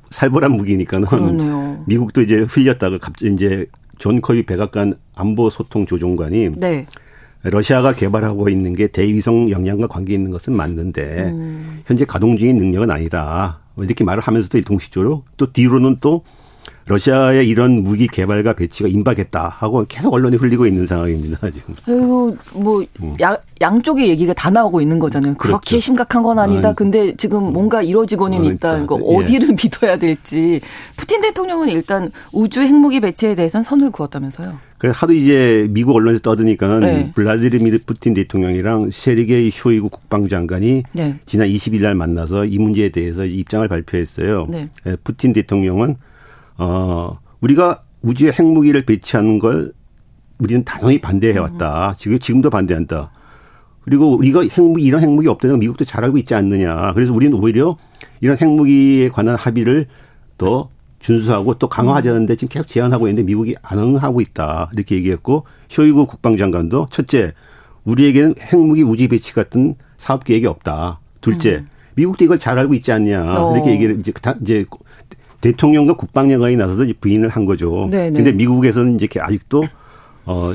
살벌한 무기니까는 그러네요. 미국도 이제 흘렸다가 갑자기 이제 존 커비 백악관 안보 소통 조정관이 네. 러시아가 개발하고 있는 게 대위성 역량과 관계 있는 것은 맞는데 음. 현재 가동 중인 능력은 아니다. 이렇게 말을 하면서도 동시적으로 또 뒤로는 또 러시아의 이런 무기 개발과 배치가 임박했다 하고 계속 언론이 흘리고 있는 상황입니다 지금. 그리고 뭐 음. 야, 양쪽의 얘기가 다 나오고 있는 거잖아요. 그렇죠. 그렇게 심각한 건 아니다. 아, 근데 지금 뭔가 이루어지고는 어, 있다. 이거 예. 어디를 믿어야 될지. 푸틴 대통령은 일단 우주 핵무기 배치에 대해서는 선을 그었다면서요. 그 하도 이제 미국 언론에서 떠드니까 네. 블라디미르 푸틴 대통령이랑 셰르게이 쇼이구 국방장관이 네. 지난 20일 날 만나서 이 문제에 대해서 입장을 발표했어요. 네. 예, 푸틴 대통령은 어, 우리가 우주에 핵무기를 배치하는 걸 우리는 단호히 반대해 왔다. 지금 지금도 반대한다. 그리고 우리가 핵무기 이런 핵무기 없다는 미국도 잘 알고 있지 않느냐. 그래서 우리는 오히려 이런 핵무기에 관한 합의를 더 준수하고 또 강화하자는데 지금 계속 제안하고 있는데 미국이 안 응하고 있다. 이렇게 얘기했고 쇼이구 국방장관도 첫째 우리에게는 핵무기 우지 배치 같은 사업 계획이 없다. 둘째 음. 미국도 이걸 잘 알고 있지 않냐. 어. 이렇게 얘기를 이제 이제 대통령과 국방장관이 나서서 부인을 한 거죠. 네네. 네. 근데 미국에서는 이제 아직도 어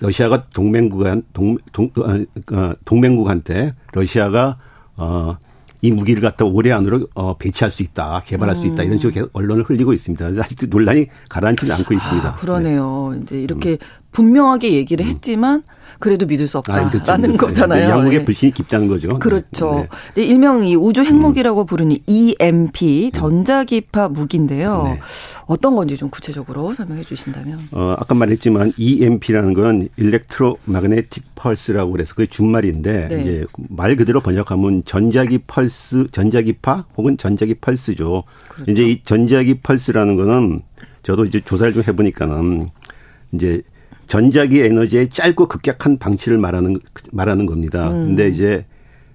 러시아가 동맹국한 동, 동, 어, 어, 동맹국한테 러시아가 어, 이 무기를 갖다 올해 안으로 어, 배치할 수 있다, 개발할 수 있다 이런 식으로 계속 언론을 흘리고 있습니다. 아직도 논란이 가라앉지는 않고 있습니다. 아, 그러네요. 네. 이제 이렇게 음. 분명하게 얘기를 음. 했지만 그래도 믿을 수 없다라는 아, 그렇죠. 거잖아요. 양국의 네. 불신이 깊다는 거죠. 네. 그렇죠. 네. 일명 이 우주 핵무기라고 음. 부르는 EMP 전자기파 무기인데요. 네. 어떤 건지 좀 구체적으로 설명해 주신다면. 어, 아까 말했지만 EMP라는 건 일렉트로 마그네틱 펄스라고 그래서 그게 준말인데 네. 이제 말 그대로 번역하면 전자기 펄스, 전자기파 혹은 전자기 펄스죠. 그렇죠. 이제 이 전자기 펄스라는 거는 저도 이제 조사를 좀 해보니까는 이제 전자기 에너지의 짧고 급격한 방치를 말하는 말하는 겁니다. 음. 근데 이제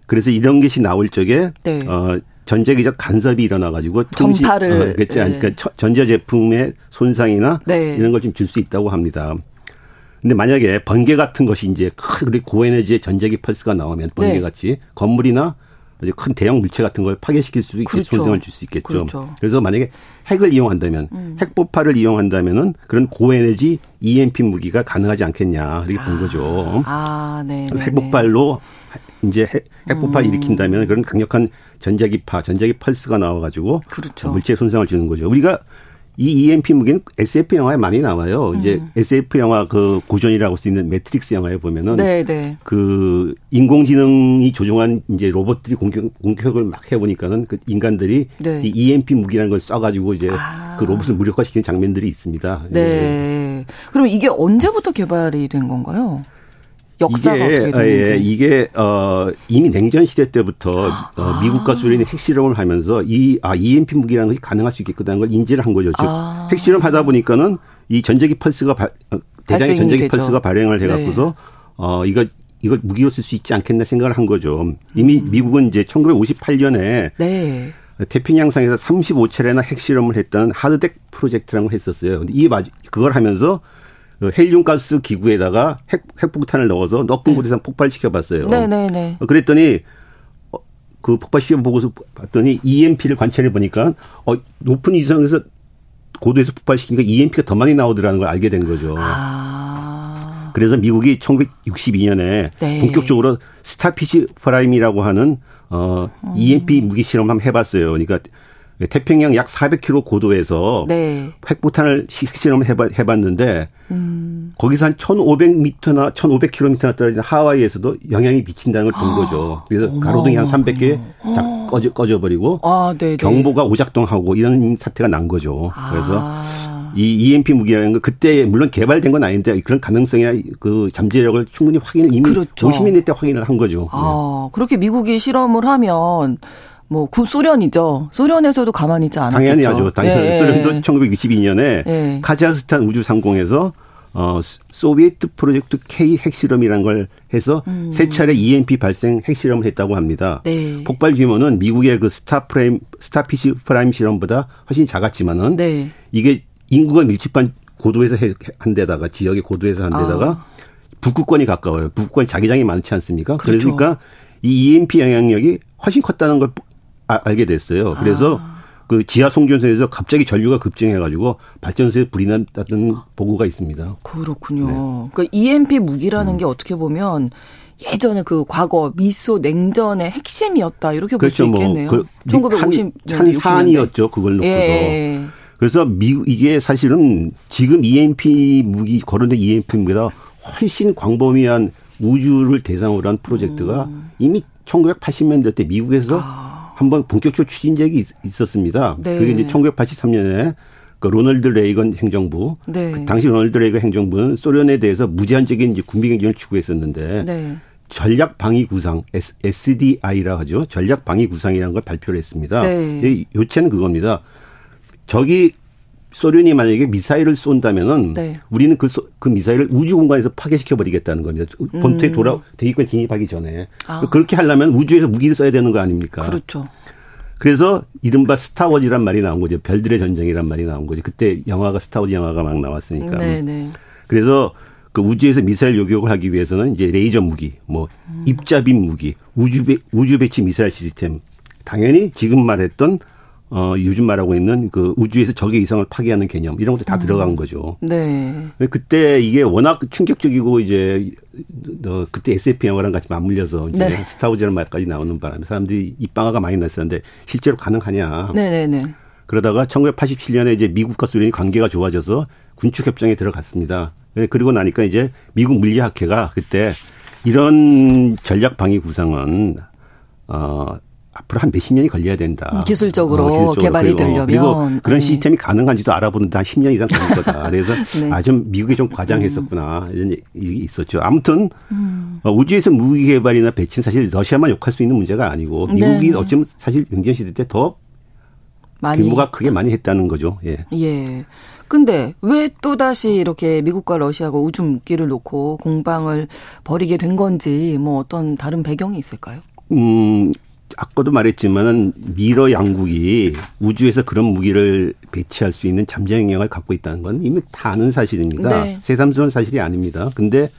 그래서 이런 것이 나올 적에 네. 어 전자기적 간섭이 일어나 가지고 통신 전파를 어, 그렇지 네. 그러니까 전자 제품의 손상이나 네. 이런 걸 좀 줄 수 있다고 합니다. 근데 만약에 번개 같은 것이 이제 큰 고에너지의 전자기 펄스가 나오면 번개 네. 같이 건물이나 아주 큰 대형 물체 같은 걸 파괴시킬 수도 있고 그렇죠. 손상을 줄 수 있겠죠. 그렇죠. 그래서 만약에 핵을 이용한다면 음. 핵폭발을 이용한다면은 그런 고에너지 EMP 무기가 가능하지 않겠냐 이렇게 본 거죠. 아, 네. 네 핵폭발로 이제 핵, 핵폭발 음. 일으킨다면 그런 강력한 전자기파, 전자기 펄스가 나와가지고 그렇죠. 물체 손상을 주는 거죠. 우리가 이 EMP 무기는 SF 영화에 많이 나와요. 음. 이제 SF 영화 그 고전이라고 할 수 있는 매트릭스 영화에 보면은 네네. 네. 그 인공지능이 조종한 이제 로봇들이 공격 공격을 막 해보니까는 그 인간들이 네. 이 EMP 무기라는 걸 쏴가지고 이제 아. 그 로봇을 무력화시키는 장면들이 있습니다. 네. 네. 그럼 이게 언제부터 개발이 된 건가요? 역사가 이게, 되는지. 예, 이게 어 이미 냉전 시대 때부터 어, 아. 미국과 소련이 핵실험을 하면서 이아 EMP 무기라는 것이 가능할 수 있겠다는 걸 인지를 한 거죠. 즉 아. 핵실험 하다 보니까는 이 전자기 펄스가 바, 어, 대량의 전자기 되죠. 펄스가 발행을 해 갖고서 네. 어 이거 이걸 무기로 쓸 수 있지 않겠나 생각을 한 거죠. 이미 음. 미국은 이제 1958년에 네. 태평양상에서 35차례나 핵실험을 했던 하드택 프로젝트라는 걸 했었어요. 근데 이 그걸 하면서 그 헬륨 가스 기구에다가 핵, 핵폭탄을 넣어서 높은 네. 곳에서 폭발시켜 봤어요. 네네네. 네. 어, 그랬더니 어, 그 폭발시켜 보고서 봤더니 EMP를 관찰해 보니까 어, 높은 위성에서 고도에서 폭발시키니까 EMP가 더 많이 나오더라는 걸 알게 된 거죠. 아. 그래서 미국이 1962년에 네. 본격적으로 스타피시 프라임이라고 하는 어, EMP 무기 실험 한번 해봤어요. 그러니까 예, 태평양 약 400km 고도에서 네. 핵폭탄을 실험을 해봤는데 음. 거기서 한 1,500m나 1,500km나 떨어진 하와이에서,도 영향이 미친다는 걸 본 거죠. 그래서 어머. 가로등이 한 300개 작 꺼져 꺼져버리고 아, 경보가 오작동하고 이런 사태가 난 거죠. 그래서 아. 이 EMP 무기라는 거 그때 물론 개발된 건 아닌데 그런 가능성이나 그 잠재력을 충분히 확인을 이미 그렇죠. 50년 때 확인을 한 거죠. 아, 네. 그렇게 미국이 실험을 하면 뭐 구소련이죠. 소련에서도 가만히 있지 않았겠죠. 당연히 하죠. 당연히 네. 소련도 1962년에 네. 카자흐스탄 우주 상공에서 어 소비에트 프로젝트 K 핵실험이라는 걸 해서 음. 세 차례 EMP 발생 핵실험을 했다고 합니다. 네. 폭발 규모는 미국의 그 스타 프레임 스타 피시 프라임 실험보다 훨씬 작았지만은 네. 이게 인구가 밀집한 고도에서 한 데다가 지역의 고도에서 한 데다가 아. 북극권이 가까워요. 북극권 자기장이 많지 않습니까? 그렇죠. 그러니까 이 EMP 영향력이 훨씬 컸다는 걸 아, 알게 됐어요. 그래서 아. 그 지하 송전소에서 갑자기 전류가 급증해가지고 발전소에 불이 났다는 보고가 있습니다. 그렇군요. 네. 그 EMP 무기라는 음. 게 어떻게 보면 예전에 그 과거 미소 냉전의 핵심이었다 이렇게 볼수 그렇죠. 있겠네요. 뭐, 그 1950 한, 사안이었죠. 그걸 놓고서. 예. 그래서 미국 이게 사실은 지금 EMP 무기 거론된 EMP 무기보다 훨씬 광범위한 우주를 대상으로 한 프로젝트가 음. 이미 1980년대 때 미국에서 아. 한번 본격적으로 추진 적이 있, 었습니다 네. 그게 이제 1983년에 그 로널드 레이건 행정부, 네. 그 당시 로널드 레이건 행정부는 소련에 대해서 무제한적인 이제 군비 경쟁을 추구했었는데 네. 전략 방위 구상 SDI라 하죠. 전략 방위 구상이라는 걸 발표를 했습니다. 네. 요체는 그겁니다. 저기 소련이 만약에 미사일을 쏜다면은 네. 우리는 그, 그 미사일을 우주 공간에서 파괴시켜 버리겠다는 겁니다. 본토에 음. 돌아 대기권 진입하기 전에 아. 그렇게 하려면 우주에서 무기를 써야 되는 거 아닙니까? 그렇죠. 그래서 이른바 스타워즈란 말이 나온 거죠. 별들의 전쟁이란 말이 나온 거죠. 그때 영화가 스타워즈 영화가 막 나왔으니까. 네네. 네. 그래서 그 우주에서 미사일 요격을 하기 위해서는 이제 레이저 무기, 뭐 음. 입자빔 무기, 우주 배, 우주 배치 미사일 시스템, 당연히 지금 말했던 어, 요즘 말하고 있는 그 우주에서 적의 이성을 파괴하는 개념 이런 것도 다 음. 들어간 거죠. 네. 그때 이게 워낙 충격적이고 이제 어, 그때 SF 영화랑 같이 맞물려서 이제 네. 스타워즈라는 말까지 나오는 바람에 사람들이 입방아가 많이 났었는데 실제로 가능하냐. 네네네. 그러다가 1987년에 이제 미국과 소련이 관계가 좋아져서 군축 협정에 들어갔습니다. 네, 그리고 나니까 이제 미국 물리학회가 그때 이런 전략 방위 구상은 어 앞으로 한 몇십 년이 걸려야 된다. 기술적으로, 어, 기술적으로. 개발이 되려면. 그리고 그런 네. 시스템이 가능한지도 알아보는데 한 10년 이상 걸릴 거다. 그래서 네. 아, 좀 미국이 좀 과장했었구나. 이런 일이 있었죠. 아무튼 음. 어, 우주에서 무기 개발이나 배치는 사실 러시아만 욕할 수 있는 문제가 아니고 미국이 네. 어쩌면 사실 냉전 시대 때 더 규모가 크게 많이 했다는 거죠. 예. 예. 근데 왜 또 다시 이렇게 미국과 러시아가 우주 무기를 놓고 공방을 벌이게 된 건지 뭐 어떤 다른 배경이 있을까요? 음, 아까도 말했지만은 미러 양국이 우주에서 그런 무기를 배치할 수 있는 잠재 역량을 갖고 있다는 건 이미 다 아는 사실입니다. 네. 새삼스러운 사실이 아닙니다. 근데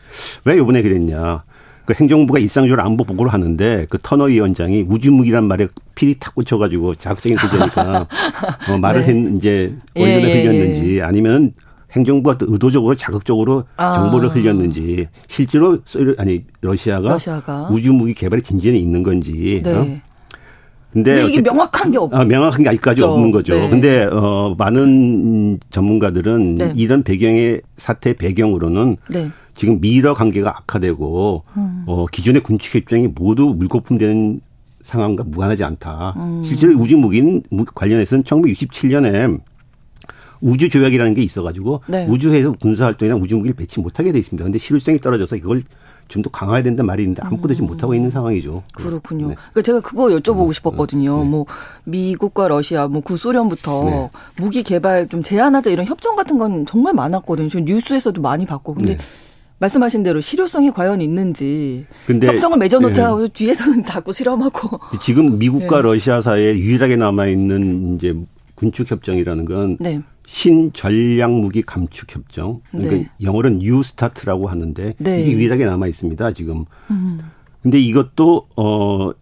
왜 이번에 그랬냐? 그 행정부가 일상적으로 안보 보고를 하는데 그 터너 위원장이 우주 무기란 말에 feel이 탁 꽂혀가지고 자극적인 소재니까 어, 말을 네. 했 이제 언론에 예, 예, 흘렸는지 예. 아니면 행정부가 의도적으로 자극적으로 아. 정보를 흘렸는지 실제로 아니 러시아가, 러시아가. 우주 무기 개발에 진전이 있는 건지 네. 어? 근데 이게 명확한 게 없. 아, 명확한 게 아직까지 없죠. 없는 거죠. 네. 근데 어 많은 전문가들은 네. 이런 배경의 사태 배경으로는 네. 지금 미러 관계가 악화되고 음. 어 기존의 군축 협정이 모두 물거품되는 상황과 무관하지 않다. 음. 실제로 우주 무기는 관련해서는 1967년에 우주 조약이라는 게 있어가지고 네. 우주에서 군사 활동이나 우주 무기를 배치 못하게 돼 있습니다. 근데 실효성이 떨어져서 이걸 좀더 강화해야 된다는 말이 있는데 아무것도 지금 음. 못하고 있는 상황이죠. 그렇군요. 네. 그러니까 제가 그거 여쭤보고 네. 싶었거든요. 네. 뭐 미국과 러시아, 뭐 구소련부터 네. 무기 개발 좀 제한하자 이런 협정 같은 건 정말 많았거든요. 저 뉴스에서도 많이 봤고. 근데 네. 말씀하신 대로 실효성이 과연 있는지 근데 협정을 맺어놓자 네. 뒤에서는 자꾸 실험하고 지금 미국과 네. 러시아 사이에 유일하게 남아 있는 이제 군축 협정이라는 건 네. 신전략 무기 감축 협정. 그러니까 네. 영어로는 뉴스타트라고 하는데 네. 이게 유일하게 남아 있습니다, 지금. 음. 근데 이것도 어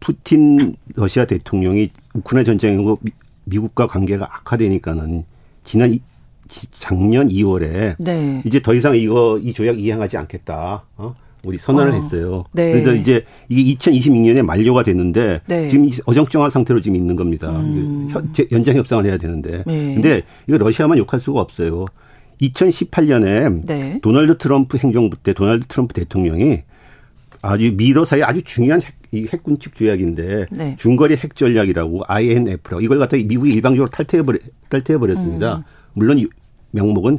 푸틴 러시아 대통령이 우크라이나 전쟁으로 미국과 관계가 악화되니까는 지난 작년 2월에 네. 이제 더 이상 이거 이 조약 이행하지 않겠다. 어? 우리 선언을 어. 했어요. 네. 그래서 이제 이게 2026년에 만료가 됐는데 네. 지금 어정쩡한 상태로 지금 있는 겁니다. 음. 연장 협상을 해야 되는데. 네. 근데 이거 러시아만 욕할 수가 없어요. 2018년에 도널드 트럼프 행정부 때 도널드 트럼프 대통령이 아주 미러사의 아주 중요한 핵, 이 핵군축 조약인데 네. 중거리 핵 전략이라고 INF라고 이걸 갖다 미국이 일방적으로 탈퇴해버려, 탈퇴해 버렸습니다. 음. 물론 명목은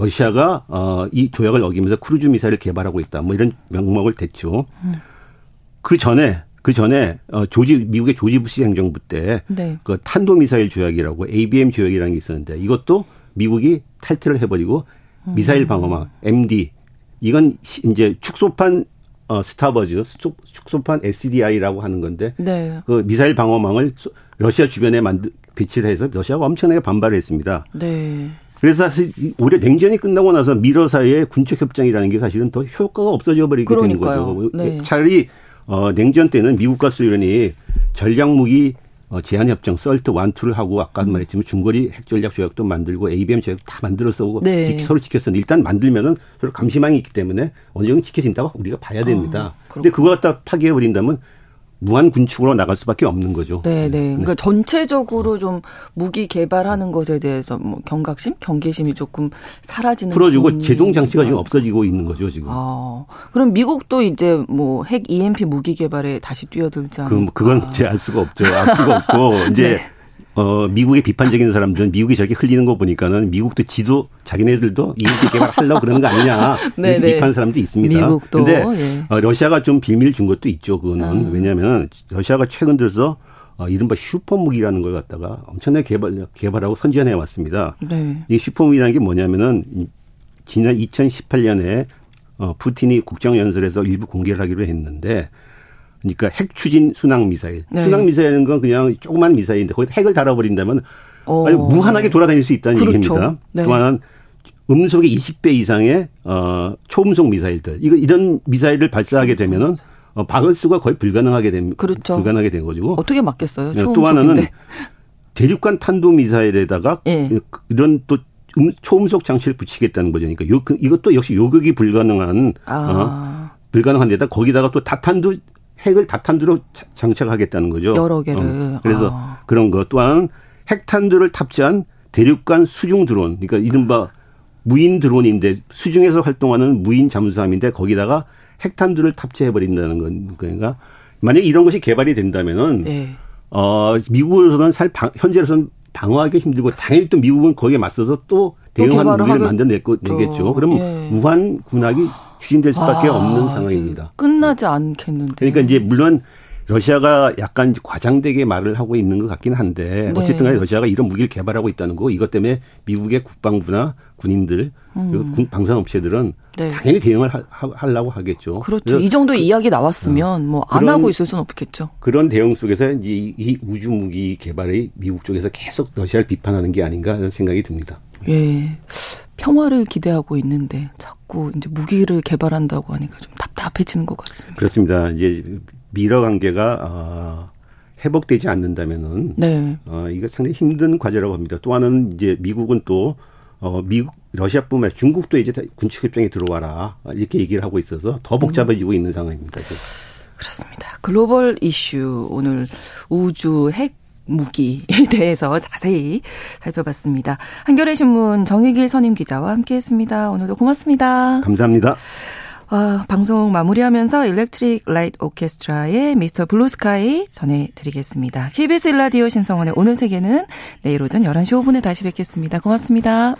러시아가 어, 이 조약을 어기면서 크루즈 미사일을 개발하고 있다. 뭐 이런 명목을 댔죠. 음. 그 전에 그 전에 어 조지 미국의 조지 부시 행정부 때그 네. 그 탄도 미사일 조약이라고 ABM 조약이라는 게 있었는데 이것도 미국이 탈퇴를 해버리고 음. 미사일 방어망 MD 이건 이제 축소판 어 스타워즈 축소판 SDI라고 하는 건데 네. 그 미사일 방어망을 러시아 주변에 만들 배치를 해서 러시아가 엄청나게 반발을 했습니다. 네. 그래서 사실 올해 냉전이 끝나고 나서 미러 사이의 군축 협정이라는 게 사실은 더 효과가 없어져 버리게 그러니까요. 되는 거죠. 네. 차라리 어 냉전 때는 미국과 소련이 전략 무기 어, 제한협정 SALT one, two를 하고 아까 음. 말했지만 중거리 핵전력 조약도 만들고 ABM 조약 다 만들어서 네. 서로 지켰었는데 일단 만들면은 서로 감시망이 있기 때문에 어느 정도 지켜진다고 우리가 봐야 됩니다. 아, 그런데 그거 갖다 파괴해 버린다면 무한 군축으로 나갈 수밖에 없는 거죠. 네, 네. 그러니까 네. 전체적으로 좀 무기 개발하는 것에 대해서 뭐 경각심, 경계심이 조금 사라지는 풀어주고 제동 장치가 지금 없어지고 있는 거죠, 지금. 아, 그럼 미국도 이제 뭐 핵 EMP 무기 개발에 다시 뛰어들지 않을까? 그 그건 이제 알 수가 없죠. 알 수가 없고 이제 네. 어, 미국의 비판적인 사람들은 미국이 저렇게 흘리는 거 보니까는 미국도 지도 자기네들도 이익 개발하려고 그러는 거 아니냐. 네, 이렇게 네. 비판 사람도 있습니다. 미국도. 근데 예. 어, 러시아가 좀 빌미를 준 것도 있죠. 그거는. 음. 왜냐하면 러시아가 최근 들어서 어, 이른바 슈퍼무기라는 걸 갖다가 엄청나게 개발, 개발하고 선전해 왔습니다. 네. 이 슈퍼무기라는 게 뭐냐면은 지난 2018년에 어, 푸틴이 국정연설에서 일부 공개를 하기로 했는데 그러니까 핵 추진 순항 미사일. 네. 순항 미사일은 건 그냥 조그만 미사일인데 거기 핵을 달아버린다면 어. 아주 무한하게 돌아다닐 수 있다는 그렇죠. 얘기입니다. 네. 또한 음속의 20배 이상의 어 초음속 미사일들. 이거 이런 미사일을 발사하게 되면은 어 박을 수가 거의 불가능하게 된 그렇죠. 불가능하게 된 거죠. 어떻게 막겠어요? 네, 또 하나는 대륙간 탄도 미사일에다가 네. 이런 또 음, 초음속 장치를 붙이겠다는 거죠. 그러니까 요, 그, 이것도 역시 요격이 불가능한 아. 어, 불가능한 데다 거기다가 또 다탄도 핵을 다탄두로 장착하겠다는 거죠. 여러 개를. 어. 그래서 아. 그런 것 또한 핵탄두를 탑재한 대륙간 수중 드론, 그러니까 이른바 무인 드론인데 수중에서 활동하는 무인 잠수함인데 거기다가 핵탄두를 탑재해 버린다는 건 그러니까 만약 이런 것이 개발이 된다면은 네. 어 미국으로서는 살 방, 현재로서는 방어하기 힘들고 당연히 또 미국은 거기에 맞서서 또 대응하는 무기를 만들어내겠죠. 그럼 예. 무한 군악이 추진될 수밖에 아, 없는 상황입니다. 끝나지 않겠는데. 그러니까 이제 물론 러시아가 약간 과장되게 말을 하고 있는 것 같긴 한데 네. 어쨌든 간에 러시아가 이런 무기를 개발하고 있다는 거 이것 때문에 미국의 국방부나 군인들 음. 그리고 방산업체들은 네. 당연히 대응을 하, 하려고 하겠죠. 그렇죠. 이 정도 이야기 나왔으면 뭐 안 하고 있을 수는 없겠죠. 그런 대응 속에서 이제 이 우주 무기 개발이 미국 쪽에서 계속 러시아를 비판하는 게 아닌가 하는 생각이 듭니다. 예. 평화를 기대하고 있는데 자꾸 이제 무기를 개발한다고 하니까 좀 답답해지는 것 같습니다. 그렇습니다. 이제 미러 관계가 어, 회복되지 않는다면은 네. 어, 이거 상당히 힘든 과제라고 합니다. 또 하나는 이제 미국은 또 어, 미국, 러시아뿐만 아니라 중국도 이제 군축협정에 들어와라 이렇게 얘기를 하고 있어서 더 복잡해지고 음. 있는 상황입니다. 그렇습니다. 글로벌 이슈 오늘 우주 핵 무기에 대해서 자세히 살펴봤습니다. 한겨레 신문 정의길 선임 기자와 함께했습니다. 오늘도 고맙습니다. 감사합니다. 아, 방송 마무리하면서 일렉트릭 라이트 오케스트라의 미스터 블루스카이 전해드리겠습니다. KBS 일라디오 신성원의 오늘 세계는 내일 오전 11시 5분에 다시 뵙겠습니다. 고맙습니다.